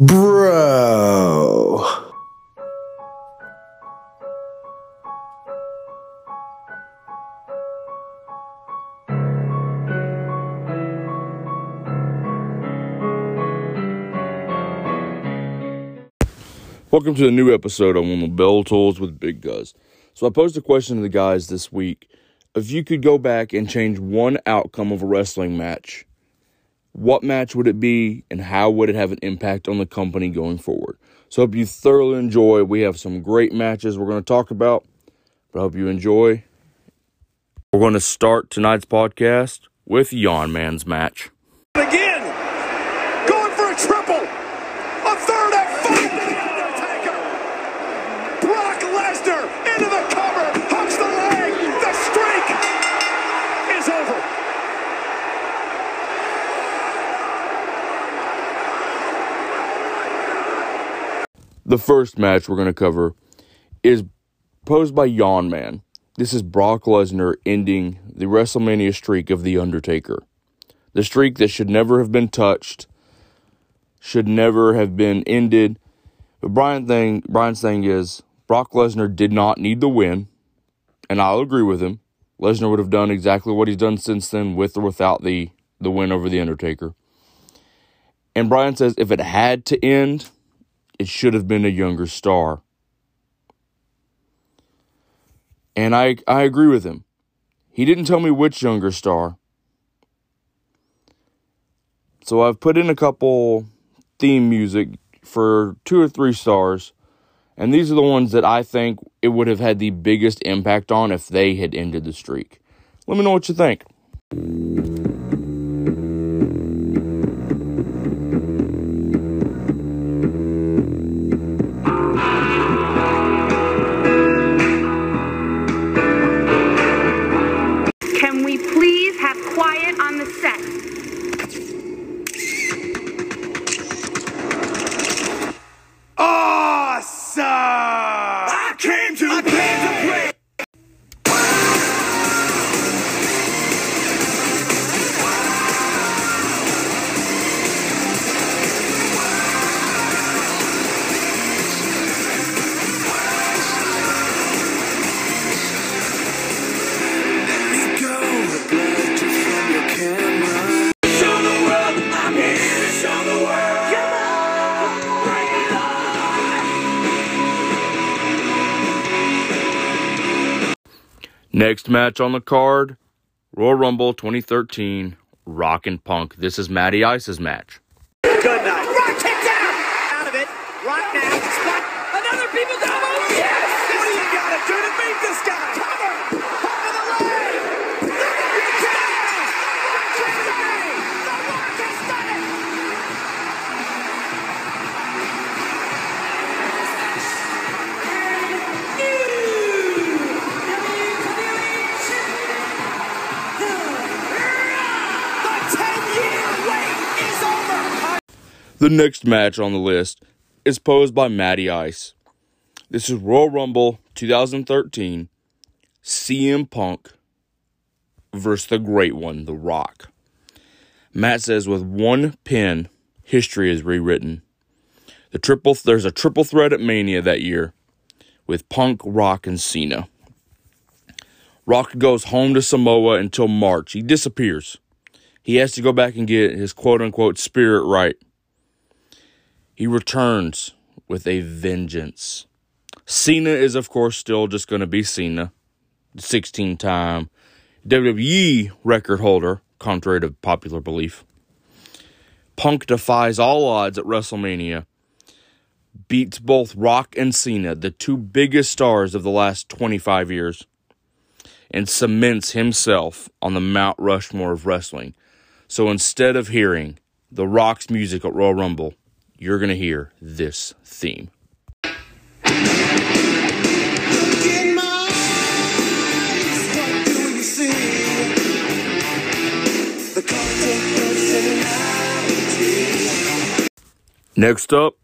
Bro. Welcome to a new episode on the Bell Tolls with Big Cuz. So I posed a question to the guys this week. If you could go back and change one outcome of a wrestling match, what match would it be and how would it have an impact on the company going forward? So hope you thoroughly enjoy. We have some great matches we're going to talk about, but I hope you enjoy. We're going to start tonight's podcast with Yawn Man's match. Again, going for a triple. A third and final for The Undertaker. Brock Lesnar into the cover. Hooks the leg. The streak is over. The first match we're going to cover is posed by Yawn Man. This is Brock Lesnar ending the WrestleMania streak of The Undertaker. The streak that should never have been touched, should never have been ended. But Brian thing, Brian's thing is Brock Lesnar did not need the win, and I'll agree with him. Lesnar would have done exactly what he's done since then, with or without the the win over the Undertaker. And Brian says if it had to end, it should have been a younger star. And I I agree with him. He didn't tell me which younger star. So I've put in a couple theme music for two or three stars. And these are the ones that I think it would have had the biggest impact on if they had ended the streak. Let me know what you think. Came to Next match on the card Royal Rumble 2013 Rock and Punk. This is Matty Ice's match. Good night. Right kick down. Out of it. Right now. Spot. Another people down. Oh, yes. What do you got to do to beat this guy? The next match on the list is posed by Matty Ice. This is Royal Rumble 2013 CM Punk versus the great one, The Rock. Matt says with one pin, history is rewritten. The triple there's a triple threat at Mania that year with Punk, Rock, and Cena. Rock goes home to Samoa until March. He disappears. He has to go back and get his quote unquote spirit right. He returns with a vengeance. Cena is, of course, still just going to be Cena, 16 time WWE record holder, contrary to popular belief. Punk defies all odds at WrestleMania, beats both Rock and Cena, the two biggest stars of the last 25 years, and cements himself on the Mount Rushmore of wrestling. So instead of hearing The Rock's music at Royal Rumble, you're going to hear this theme. In my eyes, what do you see? The cult of personality. Next up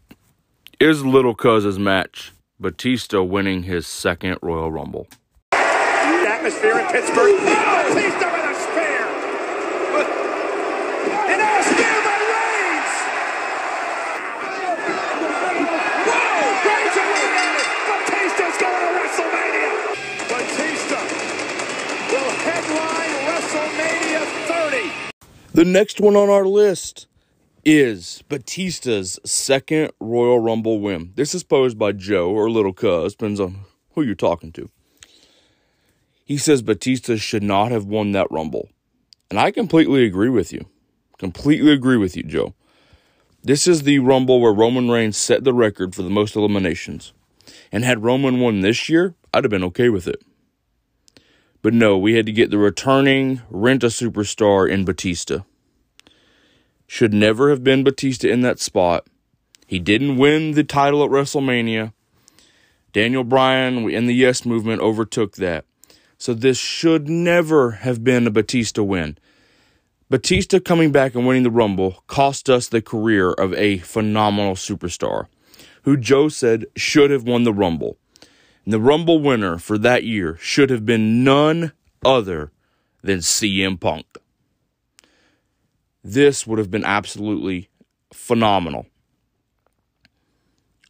is Little Cuz's match. Batista winning his second Royal Rumble. Atmosphere in Pittsburgh. Oh, Batista The next one on our list is Batista's second Royal Rumble win. This is posed by Joe or Little Cuz, depends on who you're talking to. He says Batista should not have won that Rumble. And I completely agree with you. Completely agree with you, Joe. This is the Rumble where Roman Reigns set the record for the most eliminations. And had Roman won this year, I'd have been okay with it. But no, we had to get the returning rent a superstar in Batista. Should never have been Batista in that spot. He didn't win the title at WrestleMania. Daniel Bryan in the Yes movement overtook that. So this should never have been a Batista win. Batista coming back and winning the Rumble cost us the career of a phenomenal superstar, who Joe said should have won the Rumble. And the Rumble winner for that year should have been none other than CM Punk. This would have been absolutely phenomenal.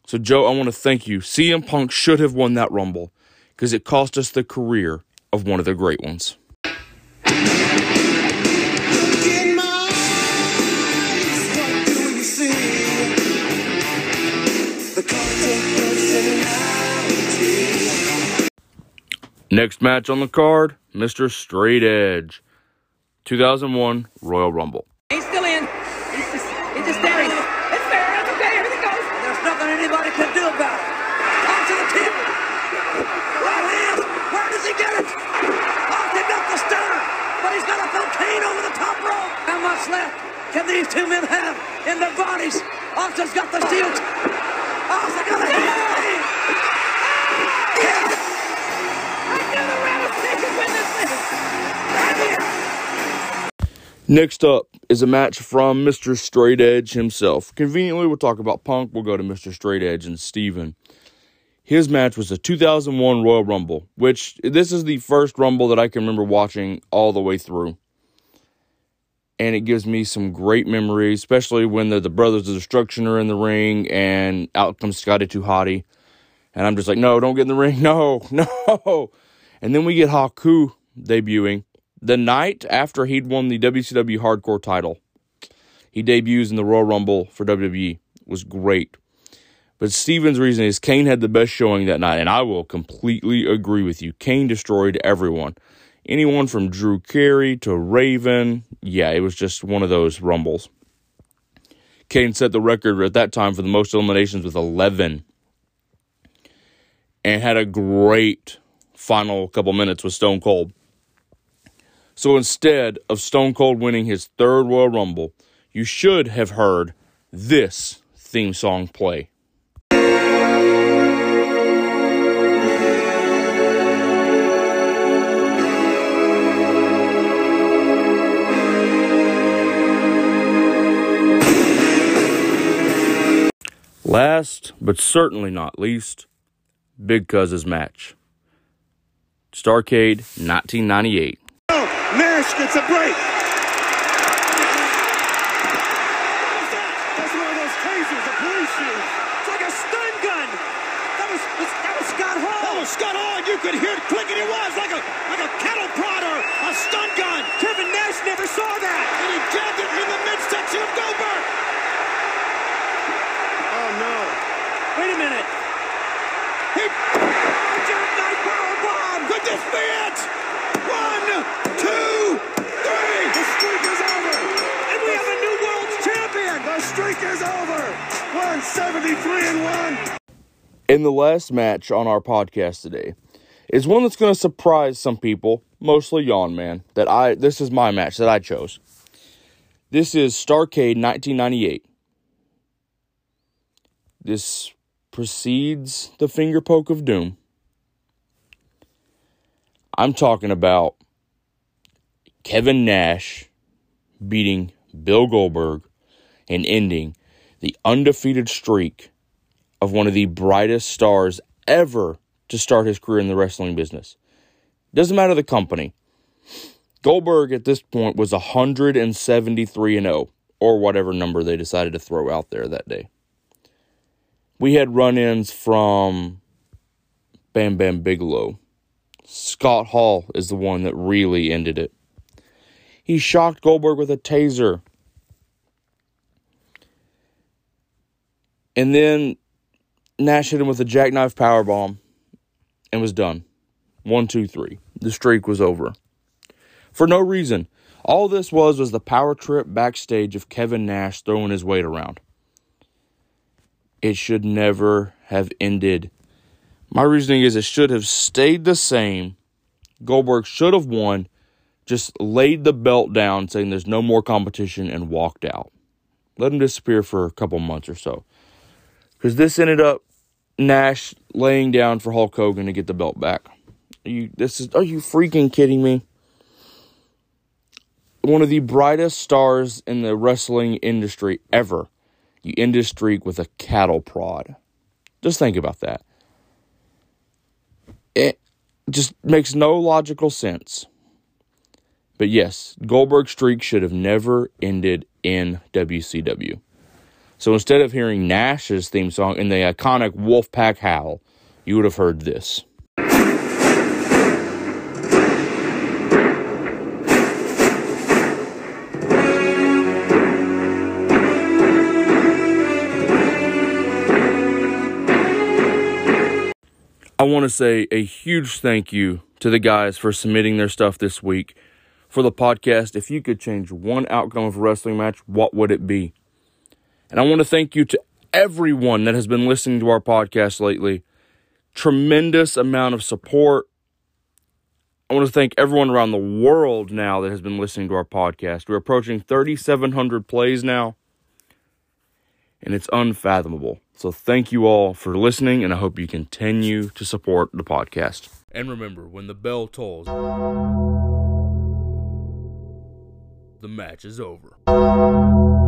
So, Joe, I want to thank you. CM Punk should have won that Rumble because it cost us the career of one of the great ones. Next match on the card Mr. Straight Edge, 2001 Royal Rumble. He's still in. He's just, he's just there. He's, it's fair. It's okay. Everything goes. There's nothing anybody can do about it. Onto the table. Right hand. Where does he get it? Oh, Austin got the stunner, but he's got a throw Kane over the top rope. How much left can these two men have in their bodies? Austin's got the shield. Next up is a match from Mr. Straight Edge himself. Conveniently, we'll talk about Punk. We'll go to Mr. Straight Edge and Steven. His match was the 2001 Royal Rumble, which this is the first Rumble that I can remember watching all the way through. And it gives me some great memories, especially when the, the Brothers of Destruction are in the ring and out comes Scotty Too Hottie. And I'm just like, no, don't get in the ring. No, no. And then we get Haku debuting the night after he'd won the WCW Hardcore title. He debuts in the Royal Rumble for WWE. It was great. But Steven's reason is Kane had the best showing that night, and I will completely agree with you. Kane destroyed everyone. Anyone from Drew Carey to Raven. Yeah, it was just one of those Rumbles. Kane set the record at that time for the most eliminations with 11. And had a great final couple minutes with Stone Cold. So instead of Stone Cold winning his third Royal Rumble, you should have heard this theme song play. Last, but certainly not least, Big Cuz's match. Starcade 1998. Nash gets a break. That's one of those tasers, a blue shoe. It's like a stun gun. That was that was Scott Hall. That was Scott Hall. You could hear it clicking. It was like a like a cattle prod or a stun gun. Kevin Nash never saw that. And he jabbed it in the midsection of Goldberg. Oh no. Wait a minute. He Jackknife power bomb. could this be it? One, two, three. The streak is over. And we have a new world champion. The streak is over. 173 and one. in the last match on our podcast today is one that's going to surprise some people, mostly Yawn Man. That I this is my match that I chose. This is Starcade 1998. This precedes the finger poke of doom. I'm talking about Kevin Nash beating Bill Goldberg and ending the undefeated streak of one of the brightest stars ever to start his career in the wrestling business. Doesn't matter the company. Goldberg at this point was 173 and 0 or whatever number they decided to throw out there that day. We had run-ins from Bam Bam Bigelow. Scott Hall is the one that really ended it. He shocked Goldberg with a taser. And then Nash hit him with a jackknife power bomb and was done. One, two, three. The streak was over. For no reason. All this was was the power trip backstage of Kevin Nash throwing his weight around. It should never have ended. My reasoning is it should have stayed the same. Goldberg should have won, just laid the belt down, saying there's no more competition, and walked out. Let him disappear for a couple months or so. Because this ended up Nash laying down for Hulk Hogan to get the belt back. Are you this is are you freaking kidding me? One of the brightest stars in the wrestling industry ever. You end his streak with a cattle prod. Just think about that. It just makes no logical sense. But yes, Goldberg's streak should have never ended in WCW. So instead of hearing Nash's theme song in the iconic Wolfpack howl, you would have heard this. I want to say a huge thank you to the guys for submitting their stuff this week for the podcast. If you could change one outcome of a wrestling match, what would it be? And I want to thank you to everyone that has been listening to our podcast lately. Tremendous amount of support. I want to thank everyone around the world now that has been listening to our podcast. We're approaching 3,700 plays now, and it's unfathomable. So, thank you all for listening, and I hope you continue to support the podcast. And remember, when the bell tolls, the match is over.